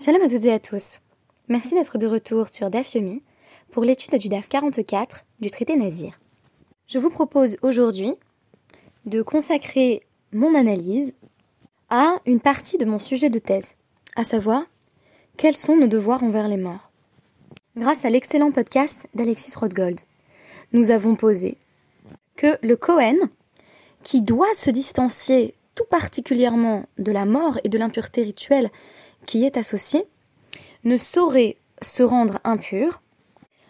Shalom à toutes et à tous. Merci d'être de retour sur DAF Yomi pour l'étude du DAF 44 du traité Nazir. Je vous propose aujourd'hui de consacrer mon analyse à une partie de mon sujet de thèse, à savoir quels sont nos devoirs envers les morts? Grâce à l'excellent podcast d'Alexis Rothgold, nous avons posé que le Cohen, qui doit se distancier tout particulièrement de la mort et de l'impureté rituelle qui est associée, ne saurait se rendre impur,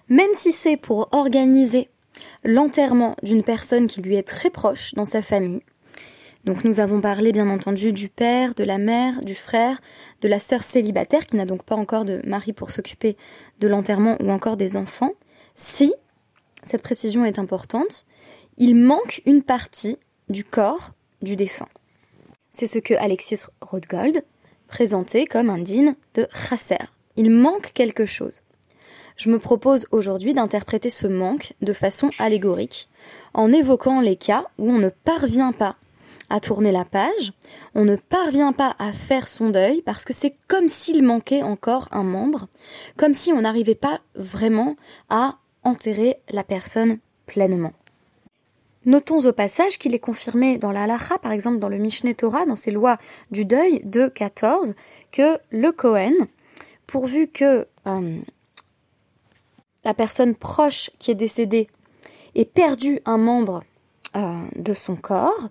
même si c'est pour organiser l'enterrement d'une personne qui lui est très proche dans sa famille. Donc nous avons parlé bien entendu du père, de la mère, du frère, de la sœur célibataire qui n'a donc pas encore de mari pour s'occuper de l'enterrement ou encore des enfants. Si, cette précision est importante, il manque une partie du corps du défunt. C'est ce que Alexis Rothgold présentait comme un digne de chasser. Il manque quelque chose. Je me propose aujourd'hui d'interpréter ce manque de façon allégorique, en évoquant les cas où on ne parvient pas à tourner la page, on ne parvient pas à faire son deuil parce que c'est comme s'il manquait encore un membre, comme si on n'arrivait pas vraiment à enterrer la personne pleinement. Notons au passage qu'il est confirmé dans la halacha, par exemple dans le Mishneh Torah, dans ses lois du deuil de 14, que le Kohen, pourvu que euh, la personne proche qui est décédée ait perdu un membre euh, de son corps,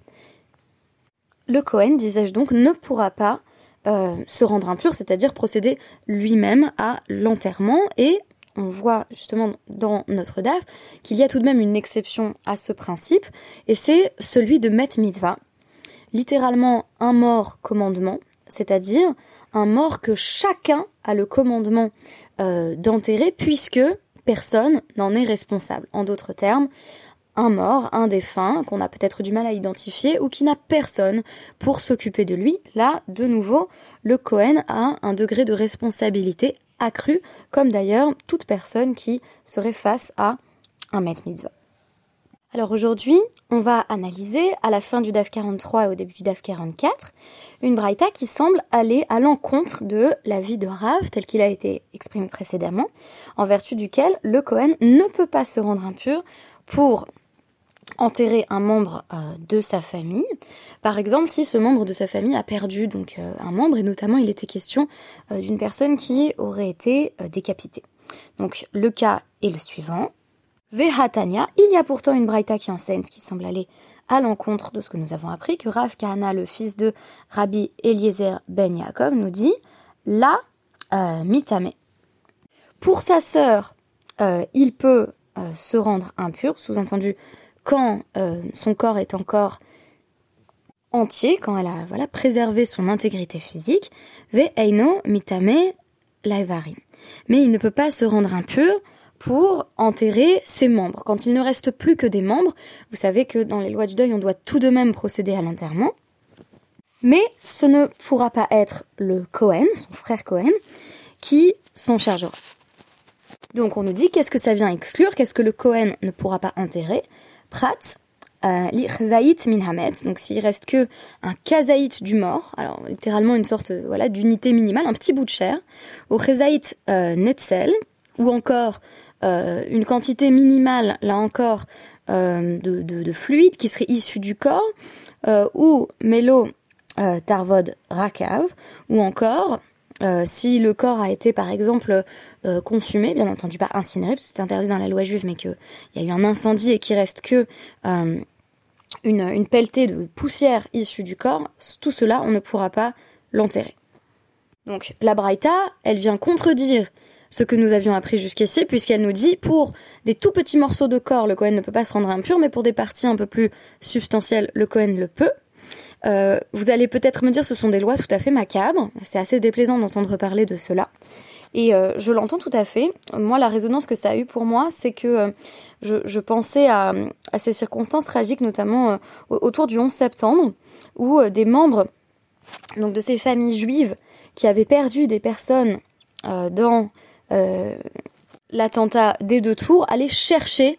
le Kohen, disais-je donc, ne pourra pas euh, se rendre impur, c'est-à-dire procéder lui-même à l'enterrement et on voit justement dans notre DAF qu'il y a tout de même une exception à ce principe, et c'est celui de Met Mitzvah, littéralement un mort commandement, c'est-à-dire un mort que chacun a le commandement euh, d'enterrer puisque personne n'en est responsable. En d'autres termes, un mort, un défunt qu'on a peut-être du mal à identifier ou qui n'a personne pour s'occuper de lui. Là, de nouveau, le Cohen a un degré de responsabilité accru, comme d'ailleurs toute personne qui serait face à un maître mitzvah. Alors aujourd'hui, on va analyser à la fin du DAF 43 et au début du DAF 44 une braïta qui semble aller à l'encontre de la vie de Rav tel qu'il a été exprimé précédemment, en vertu duquel le Cohen ne peut pas se rendre impur pour enterrer un membre euh, de sa famille. Par exemple, si ce membre de sa famille a perdu donc euh, un membre et notamment il était question euh, d'une personne qui aurait été décapitée. Donc le cas est le suivant. Vehatania, il y a pourtant une braïta qui enseigne ce qui semble aller à l'encontre de ce que nous avons appris que Rav Kahana, le fils de Rabbi Eliezer ben Yaakov, nous dit la mitame. Pour sa sœur, il peut se rendre impur, sous-entendu quand euh, son corps est encore entier, quand elle a voilà, préservé son intégrité physique, ve eino mitame laivari. Mais il ne peut pas se rendre impur pour enterrer ses membres. Quand il ne reste plus que des membres, vous savez que dans les lois du deuil, on doit tout de même procéder à l'enterrement. Mais ce ne pourra pas être le Cohen, son frère Cohen, qui s'en chargera. Donc on nous dit qu'est-ce que ça vient exclure, qu'est-ce que le Cohen ne pourra pas enterrer? Prat, euh, li min donc s'il reste que un kazaït du mort, alors littéralement une sorte euh, d'unité minimale, un petit bout de chair, au chazaït euh, netzel, ou encore une quantité minimale, là encore, de, fluide qui serait issu du corps, ou mélo tarvod rakav, ou encore euh, si le corps a été par exemple euh, consumé, bien entendu pas incinéré, parce que c'est interdit dans la loi juive, mais qu'il y a eu un incendie et qu'il reste que euh, une, une pelletée de poussière issue du corps, tout cela, on ne pourra pas l'enterrer. Donc la Braïta, elle vient contredire ce que nous avions appris jusqu'ici, puisqu'elle nous dit pour des tout petits morceaux de corps, le Cohen ne peut pas se rendre impur, mais pour des parties un peu plus substantielles, le Cohen le peut. Euh, vous allez peut-être me dire ce sont des lois tout à fait macabres, c'est assez déplaisant d'entendre parler de cela. Et euh, je l'entends tout à fait. Moi, la résonance que ça a eu pour moi, c'est que euh, je, pensais à, ces circonstances tragiques, notamment autour du 11 septembre, où des membres donc de ces familles juives qui avaient perdu des personnes dans l'attentat des deux tours allaient chercher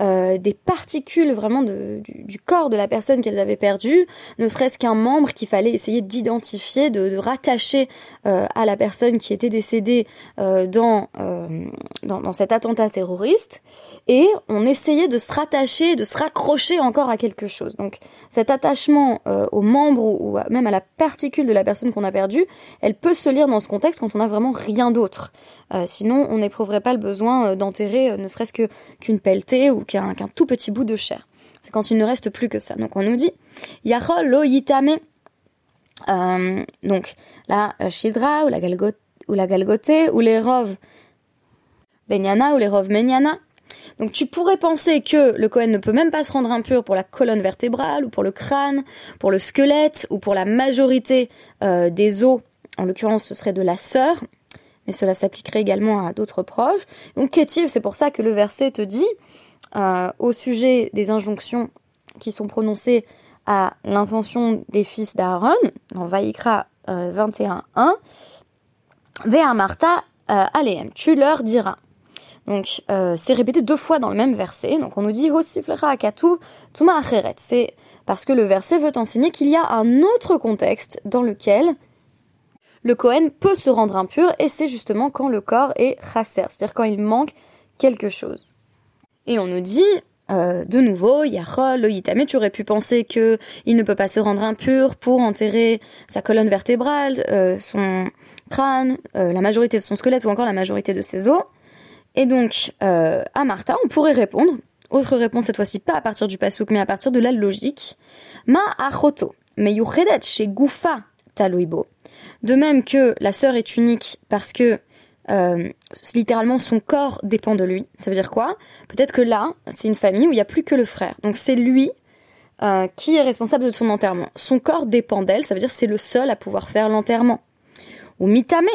euh, des particules vraiment de, du, corps de la personne qu'elles avaient perdue, ne serait-ce qu'un membre qu'il fallait essayer d'identifier, de, de, rattacher euh, à la personne qui était décédée euh, dans, dans, dans cet attentat terroriste, et on essayait de se rattacher, de se raccrocher encore à quelque chose. Donc cet attachement aux membres ou, ou même à la particule de la personne qu'on a perdue, elle peut se lire dans ce contexte quand on n'a vraiment rien d'autre. Euh, sinon, on n'éprouverait pas le besoin euh, d'enterrer euh, ne serait-ce que qu'une pelletée ou qu'un tout petit bout de chair. C'est quand il ne reste plus que ça. Donc on nous dit Yachol lo yitame. donc la Shidra ou la, Galgot, ou la Galgoté ou les Rov Benyana ou les Rov Menyana. Donc tu pourrais penser que le Cohen ne peut même pas se rendre impur pour la colonne vertébrale ou pour le crâne, pour le squelette ou pour la majorité des os. En l'occurrence, ce serait de la sœur mais cela s'appliquerait également à d'autres proches. Donc Kétiv, c'est pour ça que le verset te dit, euh, au sujet des injonctions qui sont prononcées à l'intention des fils d'Aaron, dans Vaïkra euh, 21.1, Vea Martha euh, Aleem, tu leur diras. Donc euh, c'est répété deux fois dans le même verset. Donc on nous dit C'est parce que le verset veut enseigner qu'il y a un autre contexte dans lequel le Cohen peut se rendre impur et c'est justement quand le corps est chasser, c'est-à-dire quand il manque quelque chose. Et on nous dit, euh, de nouveau, Yachol, le Yitame, tu aurais pu penser que il ne peut pas se rendre impur pour enterrer sa colonne vertébrale, euh, son crâne, euh, la majorité de son squelette ou encore la majorité de ses os. Et donc, à Martha, on pourrait répondre, autre réponse cette fois-ci pas à partir du pasouk, mais à partir de la logique, Ma achoto, mais yuchedet chez Goufa taloibo. De même que la sœur est unique parce que euh, littéralement son corps dépend de lui. Ça veut dire quoi? Peut-être que là, c'est une famille où il n'y a plus que le frère. Donc c'est lui euh, qui est responsable de son enterrement. Son corps dépend d'elle, ça veut dire c'est le seul à pouvoir faire l'enterrement. Ou mitame,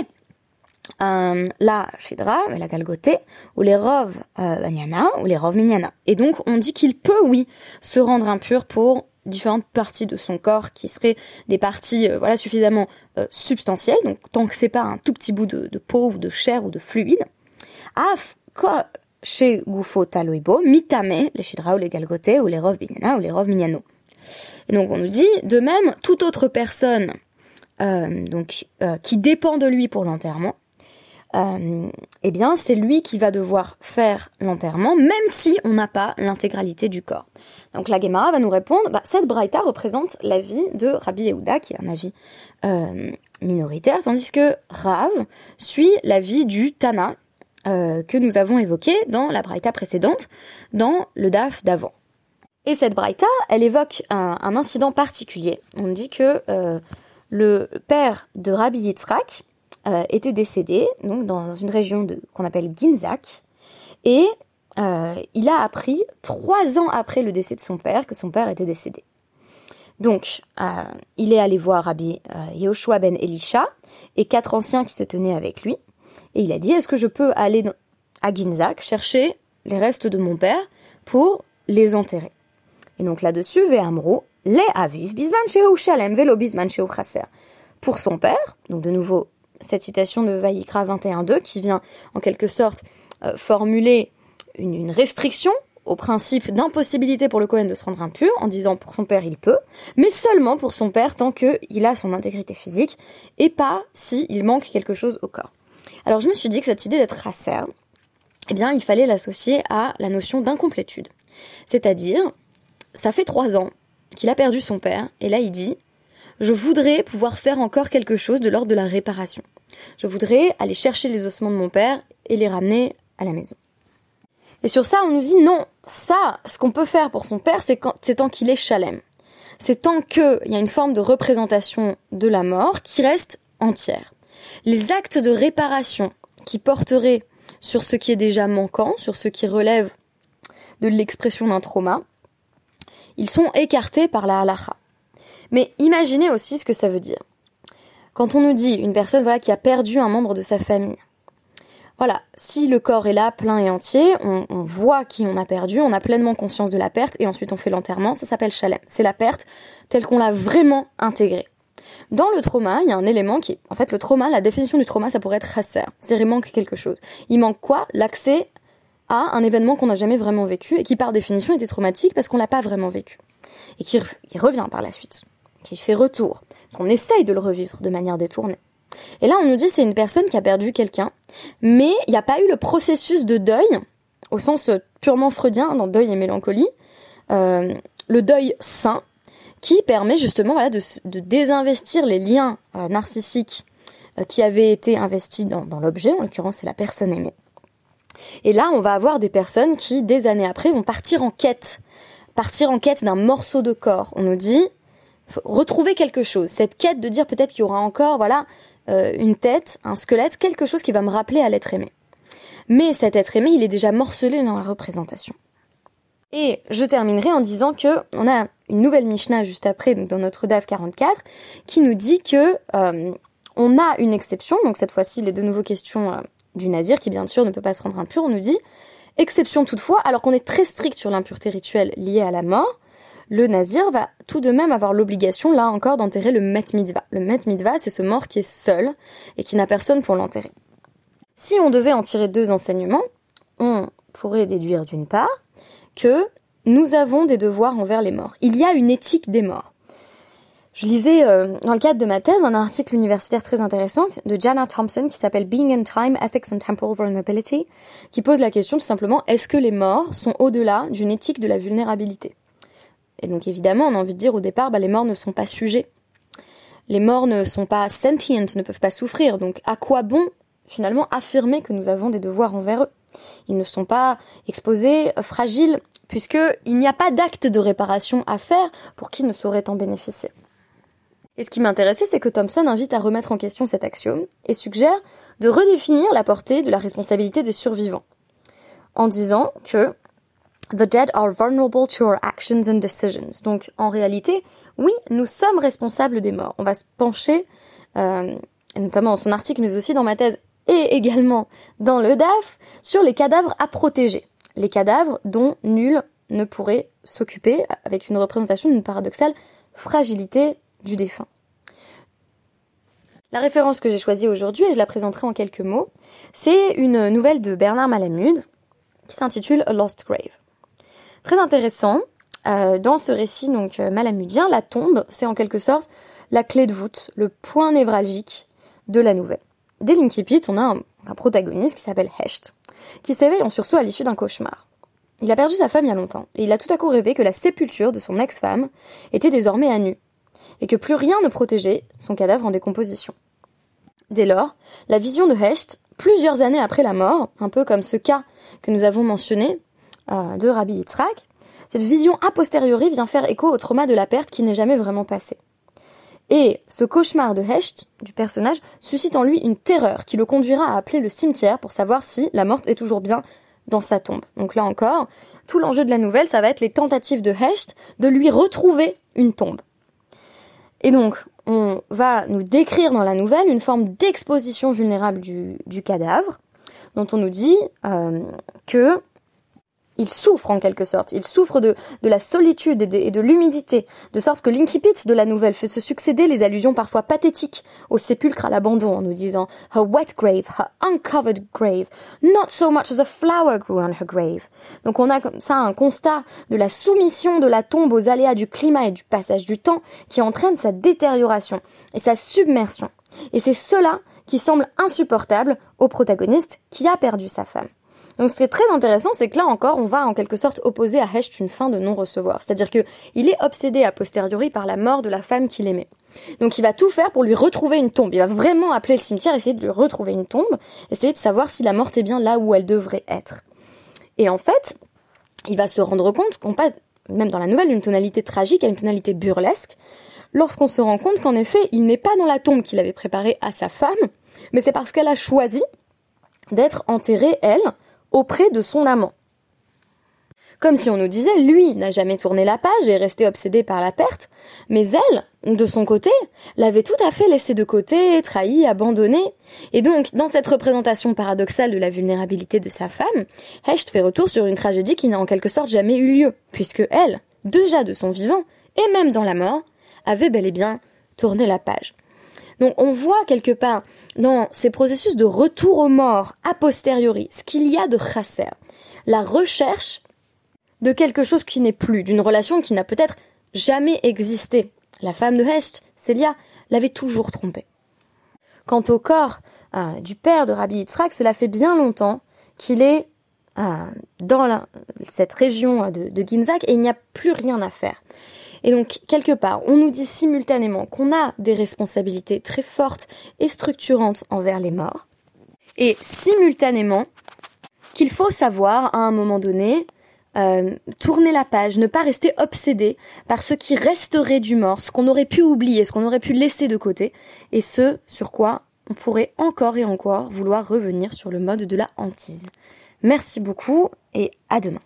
euh, la Shidra, la Galgoté, ou les Rov euh, ou les Rov Minyana. Et donc on dit qu'il peut, oui, se rendre impur pour différentes parties de son corps qui seraient des parties euh, voilà suffisamment euh, substantielles donc tant que c'est pas un tout petit bout de, peau ou de chair ou de fluide af chez Gufo Taloibo, Mitame, les Shidra ou les Galgoté ou les Rov Binyana ou les Rov Minyano. Et donc on nous dit, de même, toute autre personne euh, donc qui dépend de lui pour l'enterrement, euh, eh bien c'est lui qui va devoir faire l'enterrement, même si on n'a pas l'intégralité du corps. Donc la Gemara va nous répondre, bah, cette braïta représente l'avis de Rabbi Yehuda, qui est un avis euh, minoritaire, tandis que Rav suit l'avis du Tana, euh, que nous avons évoqué dans la braïta précédente, dans le DAF d'avant. Et cette braïta, elle évoque un, incident particulier. On dit que le père de Rabbi Yitzhak, euh, était décédé, donc dans une région qu'on appelle Ginzak, et euh, il a appris trois ans après le décès de son père que son père était décédé. Donc, euh, il est allé voir Rabbi Yehoshua ben Elisha et quatre anciens qui se tenaient avec lui, et il a dit Est-ce que je peux aller à Ginzak chercher les restes de mon père pour les enterrer? Et donc là-dessus, Ve'amro, les aviv bisman shalem velo bisman Pour son père, donc de nouveau cette citation de Vaïkra 21.2 qui vient en quelque sorte euh, formuler une, restriction au principe d'impossibilité pour le Cohen de se rendre impur en disant pour son père il peut, mais seulement pour son père tant qu'il a son intégrité physique et pas s'il manque quelque chose au corps. Alors je me suis dit que cette idée d'être racer, eh bien il fallait l'associer à la notion d'incomplétude. C'est-à-dire, ça fait trois ans qu'il a perdu son père et là il dit je voudrais pouvoir faire encore quelque chose de l'ordre de la réparation. Je voudrais aller chercher les ossements de mon père et les ramener à la maison. Et sur ça, on nous dit non, ça, ce qu'on peut faire pour son père, c'est tant qu'il est chalem. C'est tant qu'il y a une forme de représentation de la mort qui reste entière. Les actes de réparation qui porteraient sur ce qui est déjà manquant, sur ce qui relève de l'expression d'un trauma, ils sont écartés par la halacha. Mais imaginez aussi ce que ça veut dire. Quand on nous dit une personne voilà, qui a perdu un membre de sa famille, voilà, si le corps est là, plein et entier, on, voit qui on a perdu, on a pleinement conscience de la perte, et ensuite on fait l'enterrement, ça s'appelle chalem. C'est la perte telle qu'on l'a vraiment intégrée. Dans le trauma, il y a un élément qui, en fait, le trauma, la définition du trauma, ça pourrait être chasser. C'est il manque quelque chose. Il manque quoi? L'accès à un événement qu'on n'a jamais vraiment vécu et qui par définition était traumatique parce qu'on l'a pas vraiment vécu. Et qui, revient par la suite, qui fait retour, qu'on essaye de le revivre de manière détournée. Et là on nous dit c'est une personne qui a perdu quelqu'un, mais il n'y a pas eu le processus de deuil, au sens purement freudien, dans deuil et mélancolie, euh, le deuil sain, qui permet justement voilà, de, désinvestir les liens euh, narcissiques euh, qui avaient été investis dans, l'objet, en l'occurrence c'est la personne aimée. Et là, on va avoir des personnes qui, des années après, vont partir en quête, partir en quête d'un morceau de corps. On nous dit, retrouver quelque chose. Cette quête de dire peut-être qu'il y aura encore, voilà, euh, une tête, un squelette, quelque chose qui va me rappeler à l'être aimé. Mais cet être aimé, il est déjà morcelé dans la représentation. Et je terminerai en disant que on a une nouvelle Mishnah juste après, donc dans notre DAF 44, qui nous dit que euh, on a une exception, donc cette fois-ci les deux nouvelles questions euh, du nazir, qui bien sûr ne peut pas se rendre impur, on nous dit, exception toutefois, alors qu'on est très strict sur l'impureté rituelle liée à la mort, le nazir va tout de même avoir l'obligation, là encore, d'enterrer le met mitzvah. Le met mitzvah, c'est ce mort qui est seul et qui n'a personne pour l'enterrer. Si on devait en tirer deux enseignements, on pourrait déduire d'une part que nous avons des devoirs envers les morts. Il y a une éthique des morts. Je lisais euh, dans le cadre de ma thèse un article universitaire très intéressant de Jana Thompson qui s'appelle Being in Time, Ethics and Temporal Vulnerability, qui pose la question tout simplement est-ce que les morts sont au-delà d'une éthique de la vulnérabilité? Et donc évidemment, on a envie de dire au départ, bah, les morts ne sont pas sujets. Les morts ne sont pas sentient, ne peuvent pas souffrir. Donc à quoi bon finalement affirmer que nous avons des devoirs envers eux? Ils ne sont pas exposés, fragiles, puisqu'il n'y a pas d'acte de réparation à faire pour qui ne saurait en bénéficier. Et ce qui m'intéressait, c'est que Thompson invite à remettre en question cet axiome et suggère de redéfinir la portée de la responsabilité des survivants, en disant que The dead are vulnerable to our actions and decisions. Donc, en réalité, oui, nous sommes responsables des morts. On va se pencher, euh, notamment dans son article, mais aussi dans ma thèse et également dans le DAF, sur les cadavres à protéger. Les cadavres dont nul ne pourrait s'occuper, avec une représentation d'une paradoxale fragilité du défunt. La référence que j'ai choisie aujourd'hui, et je la présenterai en quelques mots, c'est une nouvelle de Bernard Malamud qui s'intitule A Lost Grave. Très intéressant, euh, dans ce récit donc euh, malamudien, la tombe, c'est en quelque sorte la clé de voûte, le point névralgique de la nouvelle. Dès l'Inkipit, on a un, un protagoniste qui s'appelle Hecht, qui s'éveille en sursaut à l'issue d'un cauchemar. Il a perdu sa femme il y a longtemps, et il a tout à coup rêvé que la sépulture de son ex-femme était désormais à nu, et que plus rien ne protégeait son cadavre en décomposition. Dès lors, la vision de Hecht, plusieurs années après la mort, un peu comme ce cas que nous avons mentionné euh, de Rabbi Yitzhak, cette vision a posteriori vient faire écho au trauma de la perte qui n'est jamais vraiment passé. Et ce cauchemar de Hecht, du personnage, suscite en lui une terreur qui le conduira à appeler le cimetière pour savoir si la morte est toujours bien dans sa tombe. Donc là encore, tout l'enjeu de la nouvelle, ça va être les tentatives de Hecht de lui retrouver une tombe. Et donc, on va nous décrire dans la nouvelle une forme d'exposition vulnérable du, cadavre, dont on nous dit euh, que il souffre en quelque sorte. Il souffre de, la solitude et de, l'humidité, de sorte que l'incipit de la nouvelle fait se succéder les allusions parfois pathétiques au sépulcre à l'abandon en nous disant her wet grave, her uncovered grave, not so much as a flower grew on her grave. Donc on a comme ça un constat de la soumission de la tombe aux aléas du climat et du passage du temps qui entraîne sa détérioration et sa submersion. Et c'est cela qui semble insupportable au protagoniste qui a perdu sa femme. Donc ce qui est très intéressant, c'est que là encore, on va en quelque sorte opposer à Hecht une fin de non-recevoir. C'est-à-dire que il est obsédé a posteriori par la mort de la femme qu'il aimait. Donc il va tout faire pour lui retrouver une tombe. Il va vraiment appeler le cimetière, essayer de lui retrouver une tombe, essayer de savoir si la morte est bien là où elle devrait être. Et en fait, il va se rendre compte qu'on passe, même dans la nouvelle, d'une tonalité tragique à une tonalité burlesque, lorsqu'on se rend compte qu'en effet, il n'est pas dans la tombe qu'il avait préparée à sa femme, mais c'est parce qu'elle a choisi d'être enterrée, elle, auprès de son amant. Comme si on nous disait, lui n'a jamais tourné la page et est resté obsédé par la perte, mais elle, de son côté, l'avait tout à fait laissé de côté, trahi, abandonné. Et donc, dans cette représentation paradoxale de la vulnérabilité de sa femme, Hecht fait retour sur une tragédie qui n'a en quelque sorte jamais eu lieu, puisque elle, déjà de son vivant, et même dans la mort, avait bel et bien tourné la page. Donc on voit quelque part dans ces processus de retour aux morts a posteriori ce qu'il y a de chasser, la recherche de quelque chose qui n'est plus, d'une relation qui n'a peut-être jamais existé. La femme de Hest, Célia, l'avait toujours trompé. Quant au corps euh, du père de Rabbi Yitzhak, cela fait bien longtemps qu'il est euh, dans cette région de, de Ginzak et il n'y a plus rien à faire. Et donc, quelque part, on nous dit simultanément qu'on a des responsabilités très fortes et structurantes envers les morts, et simultanément qu'il faut savoir, à un moment donné, euh, tourner la page, ne pas rester obsédé par ce qui resterait du mort, ce qu'on aurait pu oublier, ce qu'on aurait pu laisser de côté, et ce sur quoi on pourrait encore et encore vouloir revenir sur le mode de la hantise. Merci beaucoup et à demain.